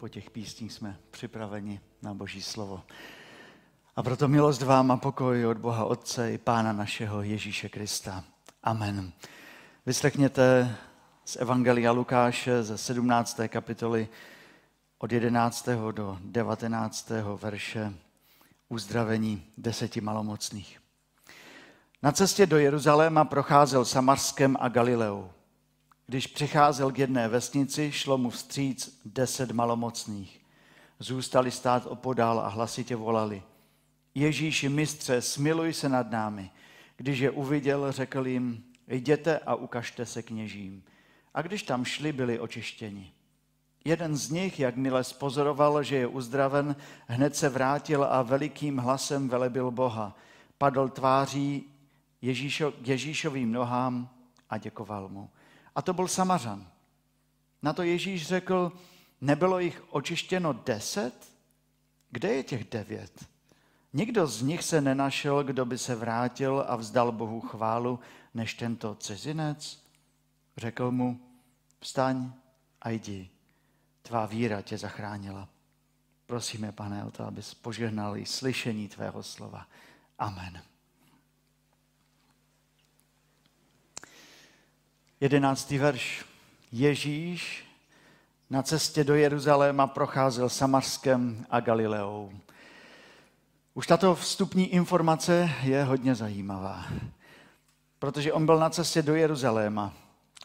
po těch písních jsme připraveni na Boží slovo. A proto milost vám a pokoj od Boha Otce i Pána našeho Ježíše Krista. Amen. Vyslechněte z Evangelia Lukáše ze 17. kapitoly od 11. do 19. verše uzdravení deseti malomocných. Na cestě do Jeruzaléma procházel Samarskem a Galileou. Když přicházel k jedné vesnici, šlo mu vstříc deset malomocných. Zůstali stát opodál a hlasitě volali. Ježíši mistře, smiluj se nad námi. Když je uviděl, řekl jim, jděte a ukažte se kněžím. A když tam šli, byli očištěni. Jeden z nich, jakmile spozoroval, že je uzdraven, hned se vrátil a velikým hlasem velebil Boha. Padl tváří Ježíšo, Ježíšovým nohám a děkoval mu. A to byl Samařan. Na to Ježíš řekl, nebylo jich očištěno deset? Kde je těch devět? Nikdo z nich se nenašel, kdo by se vrátil a vzdal Bohu chválu, než tento cizinec. Řekl mu, vstaň a jdi, tvá víra tě zachránila. Prosíme, pane, o to, abys požehnal i slyšení tvého slova. Amen. Jedenáctý verš. Ježíš na cestě do Jeruzaléma procházel Samarskem a Galileou. Už tato vstupní informace je hodně zajímavá, protože on byl na cestě do Jeruzaléma.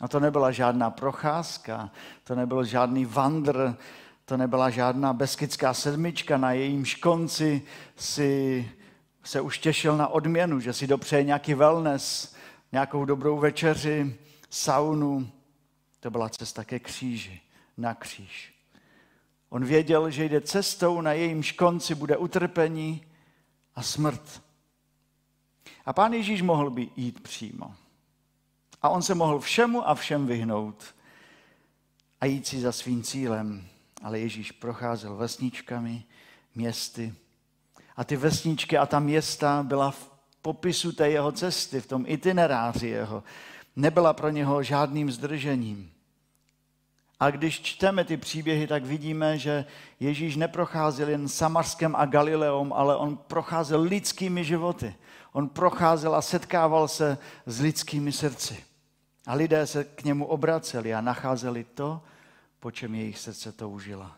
A to nebyla žádná procházka, to nebyl žádný vandr, to nebyla žádná beskidská sedmička, na jejímž konci si se už těšil na odměnu, že si dopřeje nějaký wellness, nějakou dobrou večeři, saunu. To byla cesta ke kříži, na kříž. On věděl, že jde cestou, na jejímž konci bude utrpení a smrt. A pán Ježíš mohl by jít přímo. A on se mohl všemu a všem vyhnout a jít si za svým cílem. Ale Ježíš procházel vesničkami, městy. A ty vesničky a ta města byla v popisu té jeho cesty, v tom itineráři jeho nebyla pro něho žádným zdržením. A když čteme ty příběhy, tak vidíme, že Ježíš neprocházel jen Samarskem a Galileom, ale on procházel lidskými životy. On procházel a setkával se s lidskými srdci. A lidé se k němu obraceli a nacházeli to, po čem jejich srdce toužila.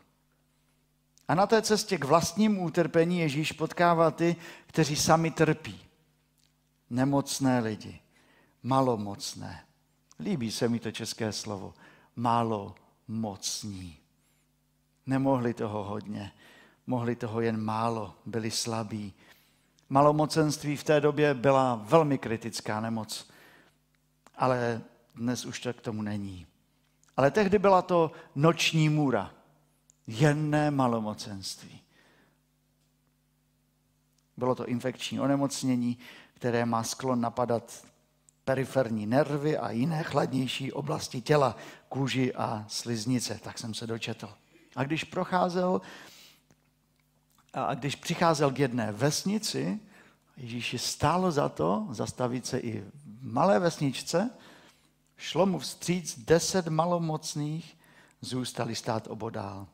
A na té cestě k vlastnímu utrpení Ježíš potkává ty, kteří sami trpí. Nemocné lidi malomocné. Líbí se mi to české slovo. Málo mocní. Nemohli toho hodně, mohli toho jen málo, byli slabí. Malomocenství v té době byla velmi kritická nemoc, ale dnes už to k tomu není. Ale tehdy byla to noční můra, jenné malomocenství. Bylo to infekční onemocnění, které má sklon napadat periferní nervy a jiné chladnější oblasti těla, kůži a sliznice, tak jsem se dočetl. A když procházel, a když přicházel k jedné vesnici, Ježíši stálo za to zastavit se i v malé vesničce, šlo mu vstříc deset malomocných, zůstali stát obodál.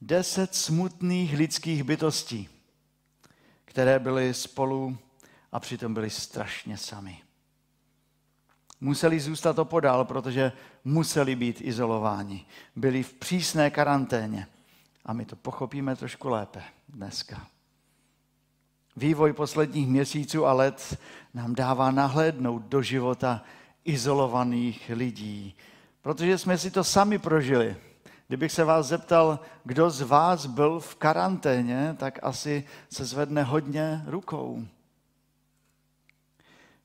Deset smutných lidských bytostí, které byly spolu a přitom byly strašně sami museli zůstat opodál, protože museli být izolováni. Byli v přísné karanténě. A my to pochopíme trošku lépe dneska. Vývoj posledních měsíců a let nám dává nahlédnout do života izolovaných lidí, protože jsme si to sami prožili. Kdybych se vás zeptal, kdo z vás byl v karanténě, tak asi se zvedne hodně rukou.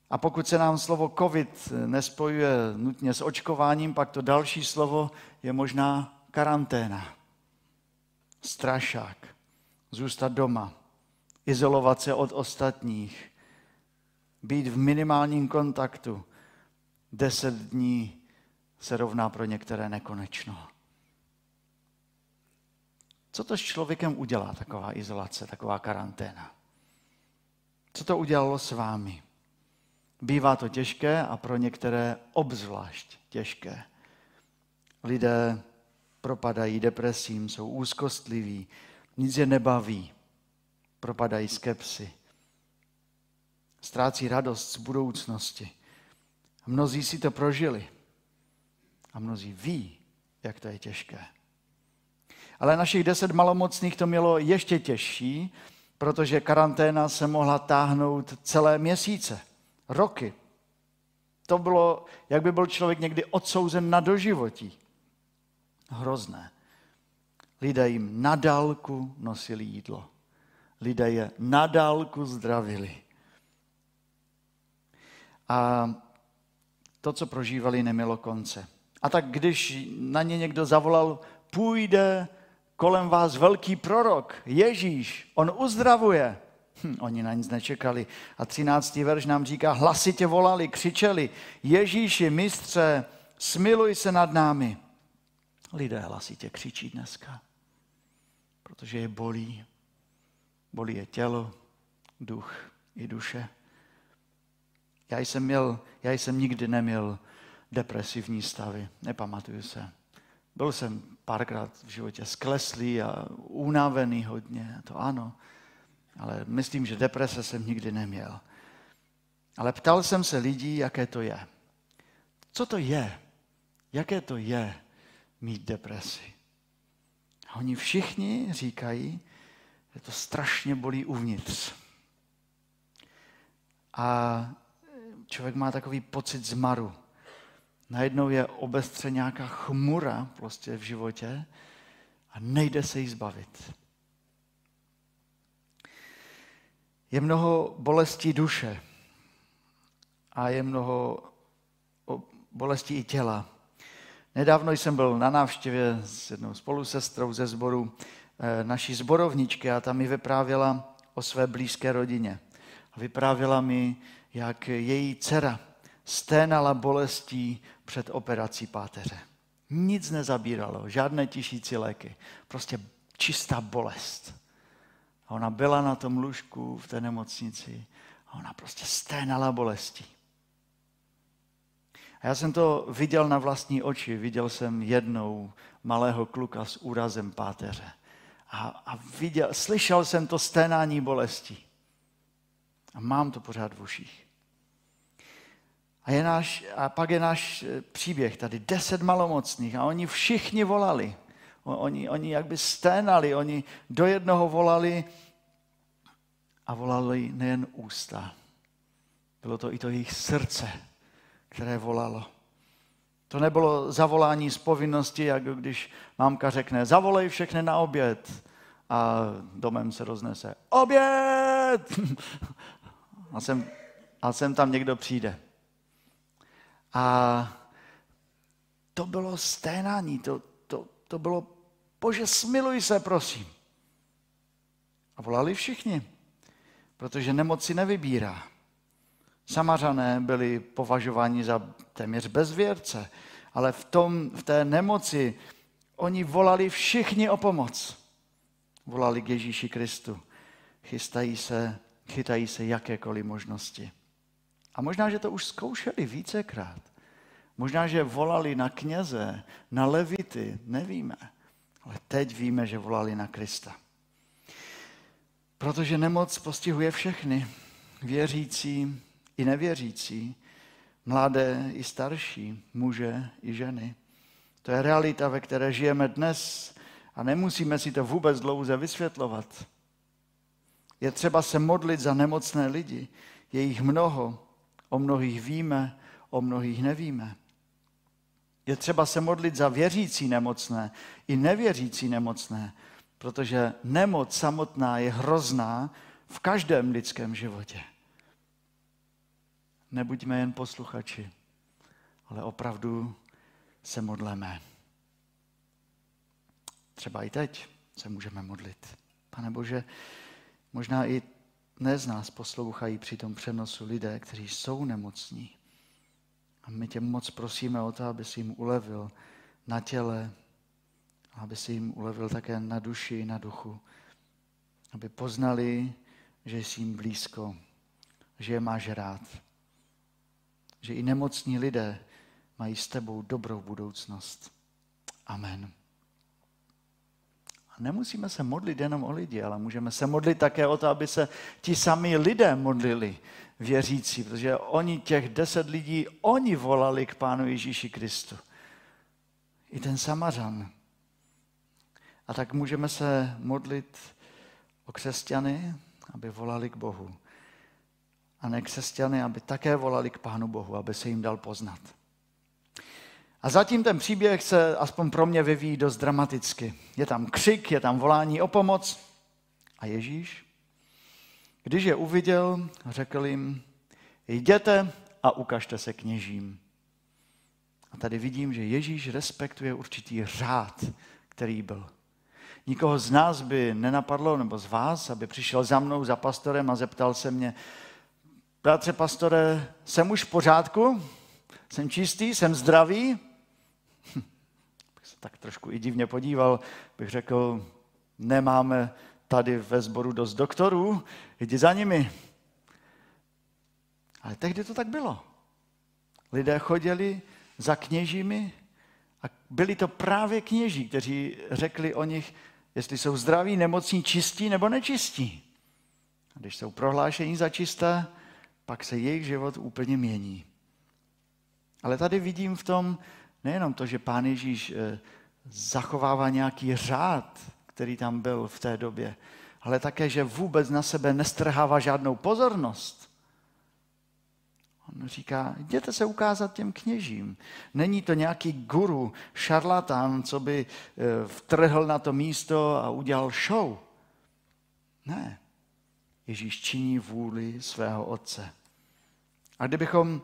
A pokud se nám slovo COVID nespojuje nutně s očkováním, pak to další slovo je možná karanténa. Strašák. Zůstat doma. Izolovat se od ostatních. Být v minimálním kontaktu. Deset dní se rovná pro některé nekonečno. Co to s člověkem udělá, taková izolace, taková karanténa? Co to udělalo s vámi? Bývá to těžké a pro některé obzvlášť těžké. Lidé propadají depresím, jsou úzkostliví, nic je nebaví, propadají skepsy, ztrácí radost z budoucnosti. Mnozí si to prožili a mnozí ví, jak to je těžké. Ale našich deset malomocných to mělo ještě těžší, protože karanténa se mohla táhnout celé měsíce, roky. To bylo, jak by byl člověk někdy odsouzen na doživotí. Hrozné. Lidé jim na dálku nosili jídlo. Lidé je na dálku zdravili. A to, co prožívali, nemělo konce. A tak když na ně někdo zavolal, půjde kolem vás velký prorok, Ježíš, on uzdravuje. Hm, oni na nic nečekali. A 13. verš nám říká, hlasitě volali, křičeli, Ježíši, mistře, smiluj se nad námi. Lidé hlasitě křičí dneska, protože je bolí. Bolí je tělo, duch i duše. Já jsem, měl, já jsem nikdy neměl depresivní stavy, nepamatuju se. Byl jsem párkrát v životě skleslý a unavený hodně, to ano, ale myslím, že deprese jsem nikdy neměl. Ale ptal jsem se lidí, jaké to je. Co to je? Jaké to je mít depresi? A oni všichni říkají, že to strašně bolí uvnitř. A člověk má takový pocit zmaru. Najednou je obestře nějaká chmura prostě v životě a nejde se jí zbavit. Je mnoho bolestí duše a je mnoho bolestí i těla. Nedávno jsem byl na návštěvě s jednou spolusestrou ze sboru eh, naší zborovničky a tam mi vyprávěla o své blízké rodině. Vyprávěla mi, jak její dcera sténala bolestí před operací páteře. Nic nezabíralo, žádné tišící léky, prostě čistá bolest. A ona byla na tom lůžku v té nemocnici a ona prostě sténala bolestí. A já jsem to viděl na vlastní oči. Viděl jsem jednou malého kluka s úrazem páteře. A, a viděl, slyšel jsem to sténání bolesti. A mám to pořád v uších. A, je náš, a pak je náš příběh tady. Deset malomocných a oni všichni volali. Oni, oni jakby sténali, oni do jednoho volali a volali nejen ústa. Bylo to i to jejich srdce, které volalo. To nebylo zavolání z povinnosti, jako když mámka řekne, zavolej všechny na oběd. A domem se roznese, oběd! A sem, a sem tam někdo přijde. A to bylo sténání, to, to, to bylo, bože, smiluj se, prosím. A volali všichni, protože nemoci nevybírá. Samařané byli považováni za téměř bezvěrce, ale v, tom, v té nemoci oni volali všichni o pomoc. Volali k Ježíši Kristu. Chystají se, chytají se jakékoliv možnosti. A možná, že to už zkoušeli vícekrát. Možná, že volali na kněze, na levity, nevíme. Ale teď víme, že volali na Krista. Protože nemoc postihuje všechny, věřící i nevěřící, mladé i starší, muže i ženy. To je realita, ve které žijeme dnes a nemusíme si to vůbec dlouze vysvětlovat. Je třeba se modlit za nemocné lidi. Je jich mnoho. O mnohých víme, o mnohých nevíme. Je třeba se modlit za věřící nemocné i nevěřící nemocné, protože nemoc samotná je hrozná v každém lidském životě. Nebuďme jen posluchači, ale opravdu se modleme. Třeba i teď se můžeme modlit. Pane Bože, možná i dnes nás poslouchají při tom přenosu lidé, kteří jsou nemocní. A my tě moc prosíme o to, aby si jim ulevil na těle, aby si jim ulevil také na duši, na duchu. Aby poznali, že jsi jim blízko, že je máš rád. Že i nemocní lidé mají s tebou dobrou budoucnost. Amen. Nemusíme se modlit jenom o lidi, ale můžeme se modlit také o to, aby se ti sami lidé modlili, věřící, protože oni, těch deset lidí, oni volali k Pánu Ježíši Kristu. I ten Samařan. A tak můžeme se modlit o křesťany, aby volali k Bohu. A ne křesťany, aby také volali k Pánu Bohu, aby se jim dal poznat. A zatím ten příběh se aspoň pro mě vyvíjí dost dramaticky. Je tam křik, je tam volání o pomoc. A Ježíš, když je uviděl, řekl jim, jděte a ukažte se kněžím. A tady vidím, že Ježíš respektuje určitý řád, který byl. Nikoho z nás by nenapadlo, nebo z vás, aby přišel za mnou, za pastorem a zeptal se mě, bratře pastore, jsem už v pořádku? Jsem čistý? Jsem zdravý? Tak trošku i divně podíval, bych řekl, nemáme tady ve sboru dost doktorů, jdi za nimi. Ale tehdy to tak bylo. Lidé chodili za kněžími a byli to právě kněží, kteří řekli o nich, jestli jsou zdraví, nemocní, čistí nebo nečistí. A když jsou prohlášení za čisté, pak se jejich život úplně mění. Ale tady vidím v tom nejenom to, že pán Ježíš eh, zachovává nějaký řád, který tam byl v té době, ale také, že vůbec na sebe nestrhává žádnou pozornost. On říká, jděte se ukázat těm kněžím. Není to nějaký guru, šarlatán, co by eh, vtrhl na to místo a udělal show. Ne. Ježíš činí vůli svého otce. A kdybychom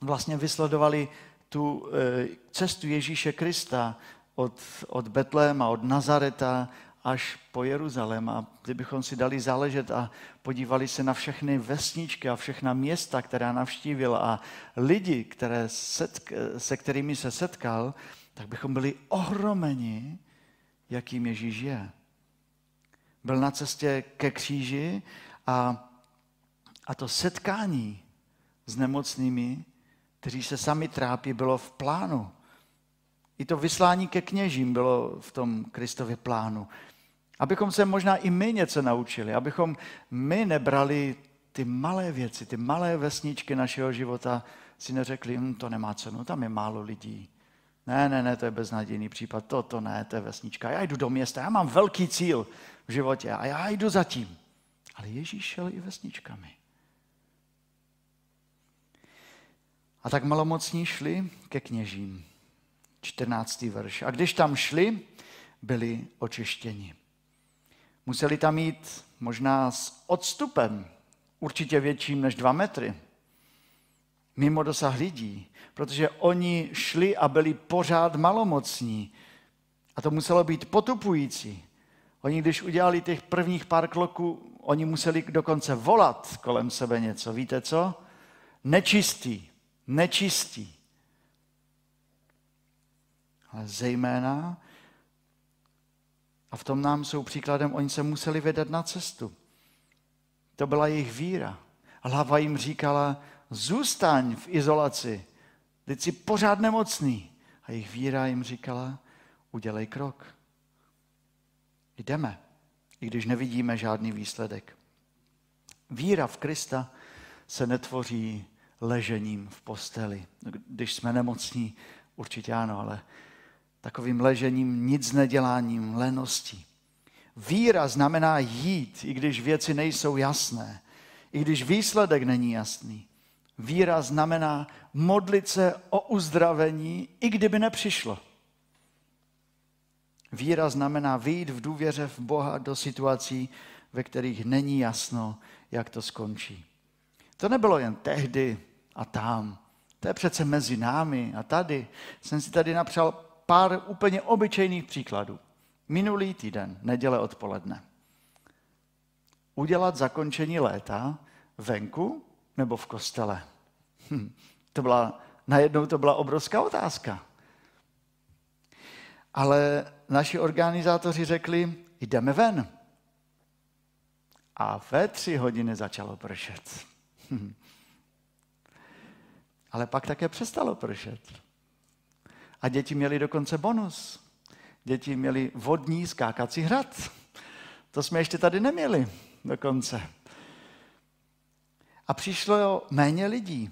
vlastně vysledovali tu eh, cestu Ježíše Krista od, od Betléma, od Nazareta až po Jeruzalém. A kdybychom si dali záležet a podívali se na všechny vesničky a všechna města, která navštívil a lidi, které setk, se kterými se setkal, tak bychom byli ohromeni, jakým Ježíš je. Byl na cestě ke kříži a, a to setkání s nemocnými, kteří se sami trápí, bylo v plánu. I to vyslání ke kněžím bylo v tom Kristově plánu. Abychom se možná i my něco naučili, abychom my nebrali ty malé věci, ty malé vesničky našeho života, si neřekli, hm, to nemá cenu, tam je málo lidí. Ne, ne, ne, to je beznadějný případ, to, to ne, to je vesnička. Já jdu do města, já mám velký cíl v životě a já jdu za tím. Ale Ježíš šel i vesničkami. A tak malomocní šli ke kněžím. 14. verš. A když tam šli, byli očištěni. Museli tam jít možná s odstupem, určitě větším než dva metry, mimo dosah lidí, protože oni šli a byli pořád malomocní. A to muselo být potupující. Oni, když udělali těch prvních pár kloků, oni museli dokonce volat kolem sebe něco. Víte co? Nečistý, nečistý. Ale zejména a v tom nám jsou příkladem, oni se museli vydat na cestu. To byla jejich víra. Hlava jim říkala, zůstaň v izolaci, teď jsi pořád nemocný. A jejich víra jim říkala, udělej krok. Jdeme, i když nevidíme žádný výsledek. Víra v Krista se netvoří ležením v posteli. Když jsme nemocní, určitě ano, ale takovým ležením, nic neděláním, leností. Víra znamená jít, i když věci nejsou jasné, i když výsledek není jasný. Víra znamená modlit se o uzdravení, i kdyby nepřišlo. Víra znamená vyjít v důvěře v Boha do situací, ve kterých není jasno, jak to skončí. To nebylo jen tehdy a tam. To je přece mezi námi a tady. Jsem si tady napsal pár úplně obyčejných příkladů. Minulý týden, neděle odpoledne. Udělat zakončení léta venku nebo v kostele? Hm, to byla, najednou to byla obrovská otázka. Ale naši organizátoři řekli, jdeme ven. A ve tři hodiny začalo pršet. Ale pak také přestalo pršet. A děti měly dokonce bonus. děti měly vodní skákací hrad. To jsme ještě tady neměli dokonce. A přišlo méně lidí.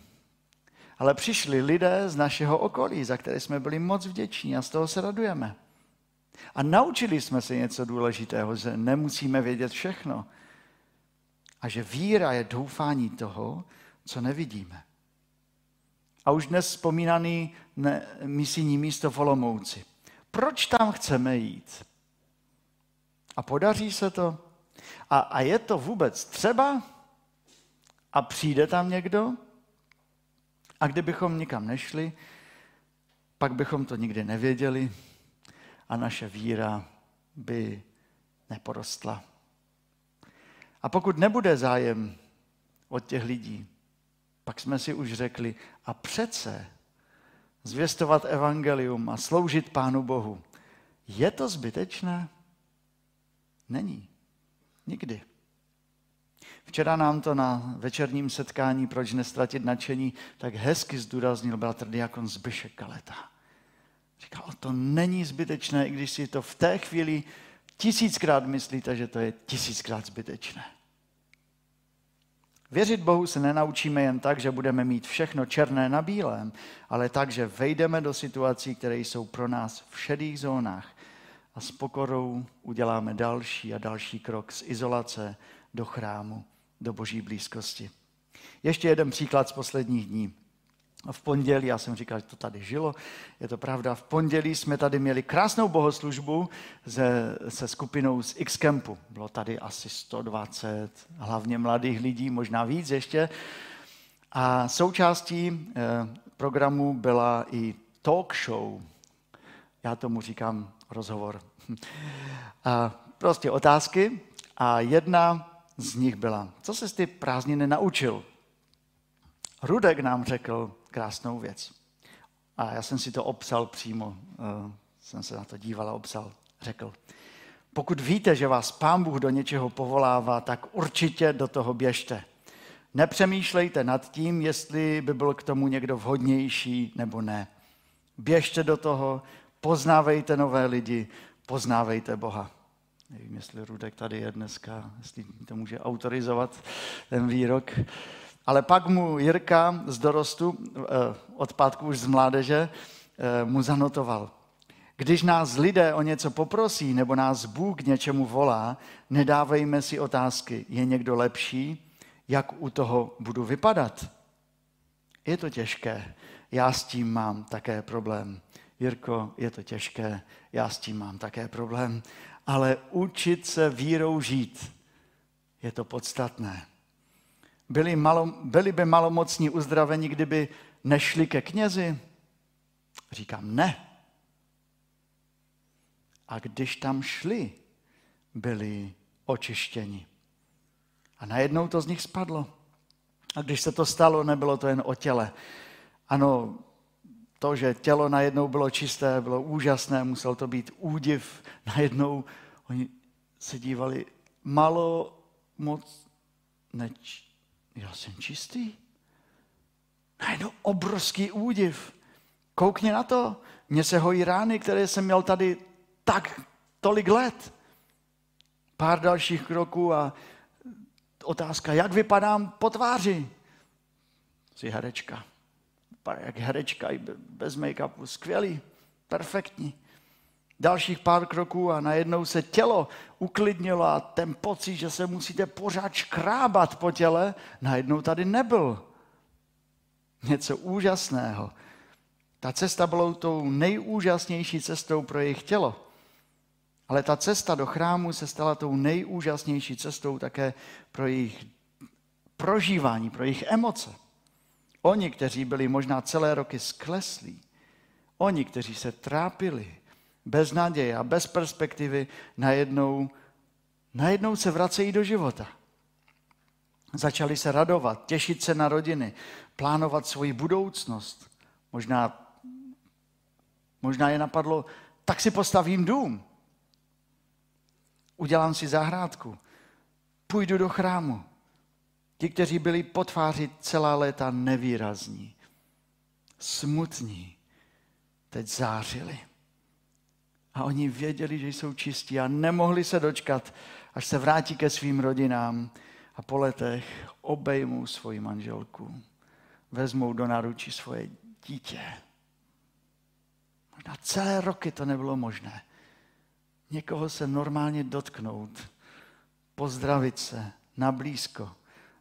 Ale přišli lidé z našeho okolí, za které jsme byli moc vděční a z toho se radujeme. A naučili jsme se něco důležitého, že nemusíme vědět všechno. A že víra je doufání toho, co nevidíme. A už dnes vzpomínaný misijní místo v Olomouci. Proč tam chceme jít? A podaří se to? A, a je to vůbec třeba? A přijde tam někdo? A kdybychom nikam nešli, pak bychom to nikdy nevěděli a naše víra by neporostla. A pokud nebude zájem od těch lidí, pak jsme si už řekli, a přece zvěstovat evangelium a sloužit Pánu Bohu, je to zbytečné? Není. Nikdy. Včera nám to na večerním setkání Proč nestratit nadšení tak hezky zdůraznil bratr diakon Zbyšek Kaleta. Říkal, to není zbytečné, i když si to v té chvíli tisíckrát myslíte, že to je tisíckrát zbytečné. Věřit Bohu se nenaučíme jen tak, že budeme mít všechno černé na bílém, ale tak, že vejdeme do situací, které jsou pro nás v šedých zónách a s pokorou uděláme další a další krok z izolace do chrámu, do boží blízkosti. Ještě jeden příklad z posledních dní. V pondělí, já jsem říkal, že to tady žilo, je to pravda, v pondělí jsme tady měli krásnou bohoslužbu se, se skupinou z X-Campu. Bylo tady asi 120, hlavně mladých lidí, možná víc ještě. A součástí eh, programu byla i talk show. Já tomu říkám rozhovor. A prostě otázky a jedna z nich byla, co se ty prázdniny naučil? Rudek nám řekl krásnou věc. A já jsem si to obsal přímo, uh, jsem se na to díval a obsal. Řekl, pokud víte, že vás Pán Bůh do něčeho povolává, tak určitě do toho běžte. Nepřemýšlejte nad tím, jestli by byl k tomu někdo vhodnější nebo ne. Běžte do toho, poznávejte nové lidi, poznávejte Boha. Nevím, jestli Rudek tady je dneska, jestli to může autorizovat ten výrok. Ale pak mu Jirka z dorostu, eh, od pátku už z mládeže, eh, mu zanotoval. Když nás lidé o něco poprosí nebo nás Bůh k něčemu volá, nedávejme si otázky, je někdo lepší, jak u toho budu vypadat. Je to těžké, já s tím mám také problém. Jirko, je to těžké, já s tím mám také problém, ale učit se vírou žít je to podstatné. Byli, malo, byli by malomocní uzdraveni, kdyby nešli ke knězi? Říkám, ne. A když tam šli, byli očištěni. A najednou to z nich spadlo. A když se to stalo, nebylo to jen o těle. Ano, to, že tělo najednou bylo čisté, bylo úžasné, musel to být údiv. Najednou oni se dívali malo moc neč, já jsem čistý. Najednou obrovský údiv. Koukni na to, mně se hojí rány, které jsem měl tady tak tolik let. Pár dalších kroků a otázka, jak vypadám po tváři? Jsi herečka. Jak herečka i bez make-upu. Skvělý, perfektní dalších pár kroků a najednou se tělo uklidnilo a ten pocit, že se musíte pořád škrábat po těle, najednou tady nebyl. Něco úžasného. Ta cesta byla tou nejúžasnější cestou pro jejich tělo. Ale ta cesta do chrámu se stala tou nejúžasnější cestou také pro jejich prožívání, pro jejich emoce. Oni, kteří byli možná celé roky skleslí, oni, kteří se trápili, bez naděje a bez perspektivy, najednou, najednou se vracejí do života. Začali se radovat, těšit se na rodiny, plánovat svoji budoucnost. Možná, možná je napadlo, tak si postavím dům. Udělám si zahrádku. Půjdu do chrámu. Ti, kteří byli po tváři celá léta nevýrazní, smutní, teď zářili A oni věděli, že jsou čistí a nemohli se dočkat, až se vrátí ke svým rodinám a po letech obejmou svoji manželku, vezmou do náručí svoje dítě. Možná celé roky to nebylo možné. Někoho se normálně dotknout, pozdravit se na blízko,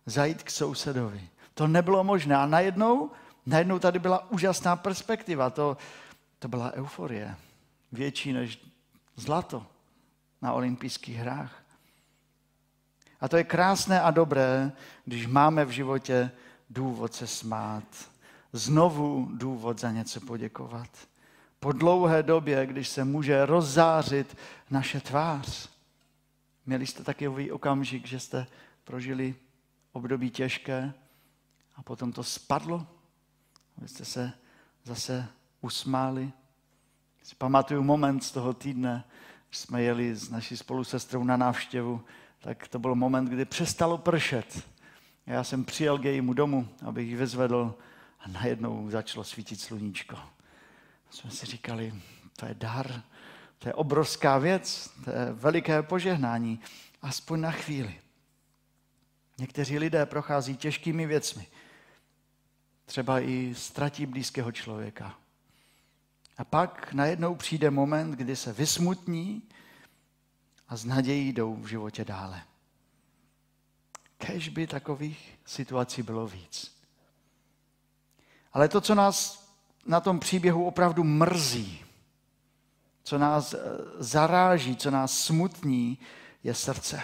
zajít k sousedovi. To nebylo možné. A najednou, najednou tady byla úžasná perspektiva. To, to byla euforie. Větší než zlato na olympijských hrách. A to je krásné a dobré, když máme v životě důvod se smát. Znovu důvod za něco poděkovat. Po dlouhé době, když se může rozzářit naše tvář. Měli jste takový okamžik, že jste prožili období těžké a potom to spadlo. Vy jste se zase usmáli. Si pamatuju moment z toho týdne, když jsme jeli s naší spolusestrou na návštěvu, tak to byl moment, kdy přestalo pršet. Já jsem přijel k jejímu domu, abych ji vyzvedl a najednou začalo svítit sluníčko. Jsme si říkali, to je dar, to je obrovská věc, to je veliké požehnání, aspoň na chvíli. Někteří lidé prochází těžkými věcmi. Třeba i ztratí blízkého člověka. A pak najednou přijde moment, kdy se vysmutní a s nadějí jdou v životě dále. Kež by takových situací bylo víc. Ale to, co nás na tom příběhu opravdu mrzí, co nás eh, zaráží, co nás smutní, je srdce.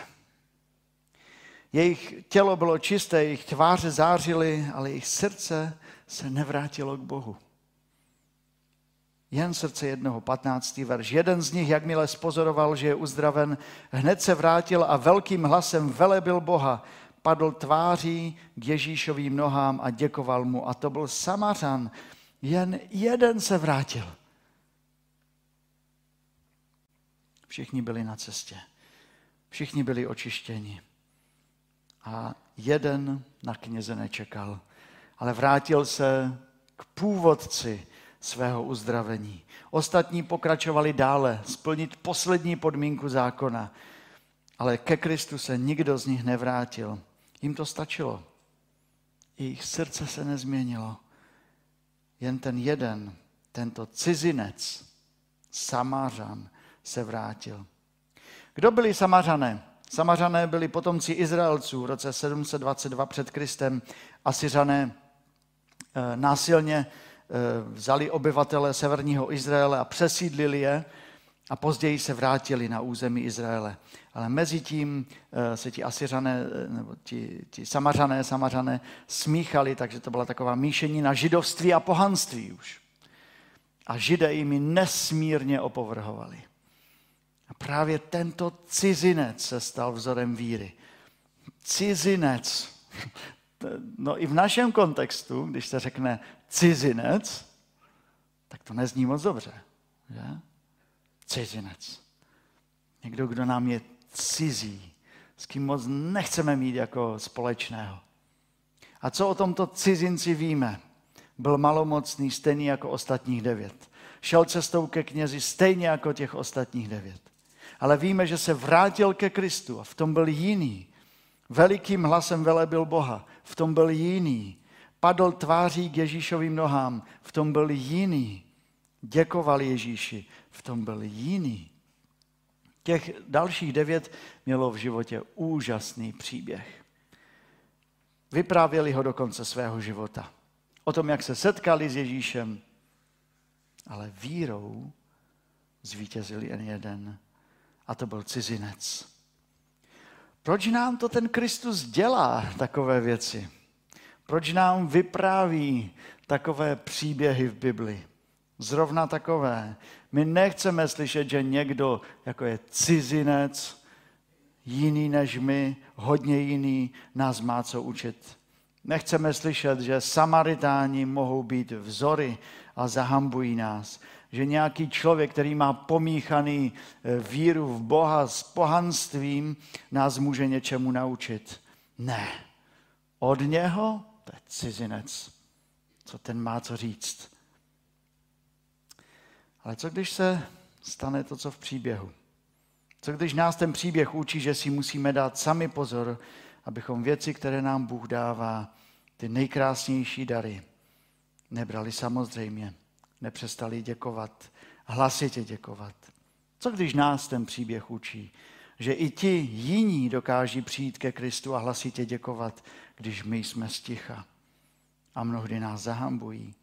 Jejich tělo bylo čisté, jejich tváře zářily, ale jejich srdce se nevrátilo k Bohu. Jen srdce jednoho, 15. verš. Jeden z nich, jakmile spozoroval, že je uzdraven, hned se vrátil a velkým hlasem velebil Boha, padl tváří k Ježíšovým nohám a děkoval mu. A to byl Samařan. Jen jeden se vrátil. Všichni byli na cestě. Všichni byli očištěni. A jeden na kněze nečekal, ale vrátil se k původci svého uzdravení. Ostatní pokračovali dále, splnit poslední podmínku zákona, ale ke Kristu se nikdo z nich nevrátil. Jim to stačilo. Jejich srdce se nezměnilo. Jen ten jeden, tento cizinec, Samářan, se vrátil. Kdo byli Samařané? Samařané byli potomci Izraelců v roce 722 před Kristem. Asiřané eh, násilně vzali obyvatele severního Izraele a přesídlili je a později se vrátili na území Izraele. Ale mezi tím eh, se ti Asiřané, eh, nebo ti, ti Samařané, Samařané smíchali, takže to byla taková míšení na židovství a pohanství už. A židé jimi nesmírně opovrhovali. A právě tento cizinec se stal vzorem víry. Cizinec. No i v našem kontextu, když se řekne cizinec, tak to nezní moc dobře. Že? Cizinec. Někdo, kdo nám je cizí, s kým moc nechceme mít jako společného. A co o tomto cizinci víme? Byl malomocný stejný jako ostatních devět. Šel cestou ke knězi stejně jako těch ostatních devět. Ale víme, že se vrátil ke Kristu a v tom byl jiný. Velikým hlasem velebil Boha. V tom byl jiný padl tváří k Ježíšovým nohám, v tom byl jiný. Děkoval Ježíši, v tom byl jiný. Těch dalších devět mělo v životě úžasný příběh. Vyprávěli ho do konce svého života. O tom, jak se setkali s Ježíšem, ale vírou zvítězil jen jeden, a to byl cizinec. Proč nám to ten Kristus dělá, takové věci? Proč nám vypráví takové příběhy v Bibli? Zrovna takové. My nechceme slyšet, že někdo jako je cizinec, jiný než my, hodně jiný, nás má co učit. Nechceme slyšet, že Samaritáni mohou být vzory a zahambují nás. Že nějaký člověk, který má pomíchaný eh, víru v Boha s pohanstvím, nás může něčemu naučit. Ne. Od něho to je cizinec. Co ten má co říct? Ale co když se stane to, co v příběhu? Co když nás ten příběh učí, že si musíme dát sami pozor, abychom věci, které nám Bůh dává, ty nejkrásnější dary, nebrali samozřejmě, nepřestali děkovat, hlasitě děkovat. Co když nás ten příběh učí, že i ti jiní dokáží přijít ke Kristu a hlasitě děkovat, když my jsme sticha a mnohdy nás zahambují.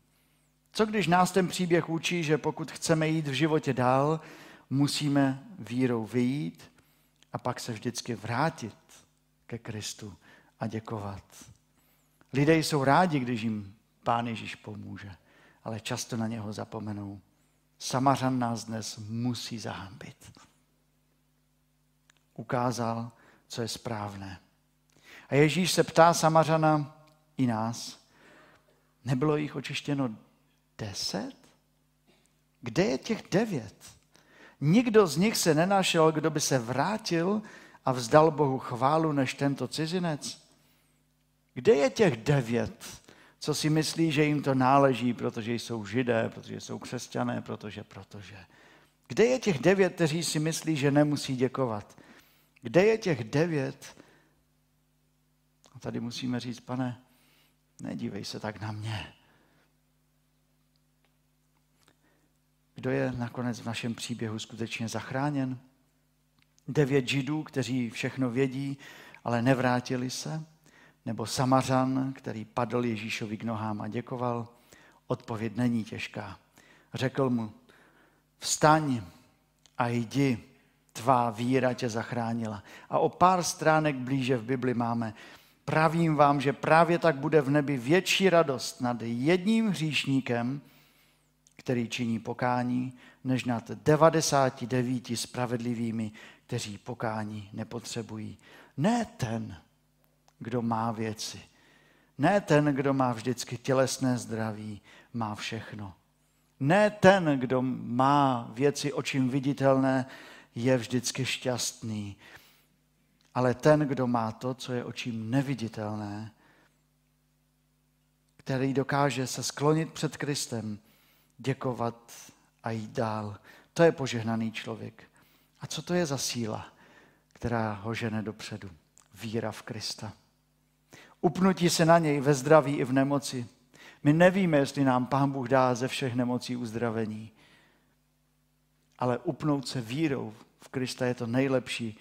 Co když nás ten příběh učí, že pokud chceme jít v životě dál, musíme vírou vyjít a pak se vždycky vrátit ke Kristu a děkovat. Lidé jsou rádi, když jim Pán Ježíš pomůže, ale často na něho zapomenou. Samařan nás dnes musí zahambit. Ukázal, co je správné. A Ježíš se ptá Samařana i nás. Nebylo jich očištěno deset? Kde je těch devět? Nikdo z nich se nenašel, kdo by se vrátil a vzdal Bohu chválu než tento cizinec. Kde je těch devět, co si myslí, že jim to náleží, protože jsou židé, protože jsou křesťané, protože, protože. Kde je těch devět, kteří si myslí, že nemusí děkovat? Kde je těch devět? A tady musíme říct, pane, nedívej se tak na mě. Kdo je nakonec v našem příběhu skutečně zachráněn? Devět židů, kteří všechno vědí, ale nevrátili se? Nebo Samařan, který padl Ježíšovi k nohám a děkoval? Odpověď není těžká. Řekl mu, vstaň a jdi, tvá víra tě zachránila. A o pár stránek blíže v Bibli máme, pravím vám, že právě tak bude v nebi větší radost nad jedním hříšníkem, který činí pokání, než nad 99 spravedlivými, kteří pokání nepotřebují. Ne ten, kdo má věci. Ne ten, kdo má vždycky tělesné zdraví, má všechno. Ne ten, kdo má věci očím viditelné, je vždycky šťastný. Ale ten, kdo má to, co je očím neviditelné, který dokáže se sklonit před Kristem, děkovat a jít dál. To je požehnaný člověk. A co to je za síla, která ho žene dopředu? Víra v Krista. Upnutí se na něj ve zdraví i v nemoci. My nevíme, jestli nám Pán Bůh dá ze všech nemocí uzdravení. Ale upnout se vírou v Krista je to nejlepší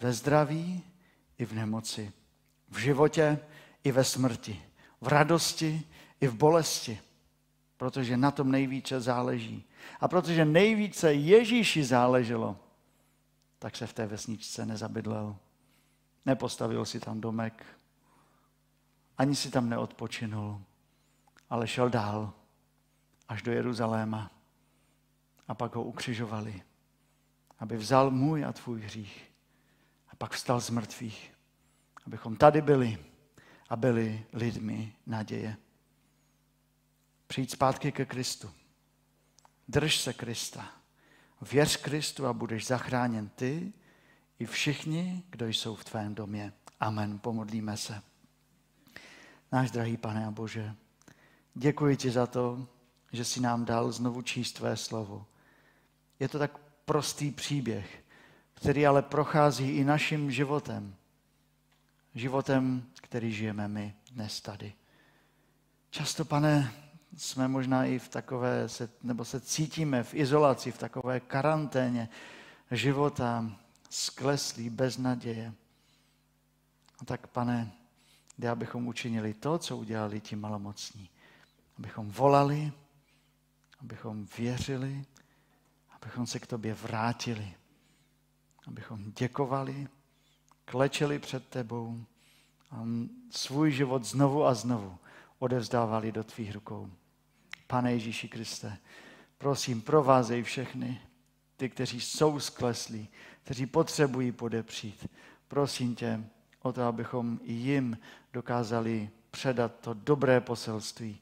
ve zdraví i v nemoci. V životě i ve smrti. V radosti i v bolesti protože na tom nejvíce záleží. A protože nejvíce Ježíši záleželo, tak se v té vesničce nezabydlel. Nepostavil si tam domek, ani si tam neodpočinul, ale šel dál až do Jeruzaléma. A pak ho ukřižovali, aby vzal můj a tvůj hřích. A pak vstal z mrtvých, abychom tady byli a byli lidmi naděje přijít zpátky ke Kristu. Drž se Krista. Věř Kristu a budeš zachráněn ty i všichni, kdo jsou v tvém domě. Amen. Pomodlíme se. Náš drahý pane a Bože, děkuji ti za to, že jsi nám dal znovu číst tvé slovo. Je to tak prostý příběh, který ale prochází i naším životem. Životem, který žijeme my dnes tady. Často, pane, jsme možná i v takové, nebo se cítíme v izolaci, v takové karanténě života, skleslí, bez naděje. A tak, pane, jde, abychom učinili to, co udělali ti malomocní. Abychom volali, abychom věřili, abychom se k tobě vrátili, abychom děkovali, klečeli před tebou a svůj život znovu a znovu odevzdávali do tvých rukou. Pane Ježíši Kriste, prosím, provázej všechny, ty, kteří jsou skleslí, kteří potřebují podepřít. Prosím tě o to, abychom jim dokázali předat to dobré poselství.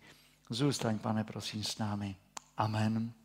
Zůstaň, pane, prosím, s námi. Amen.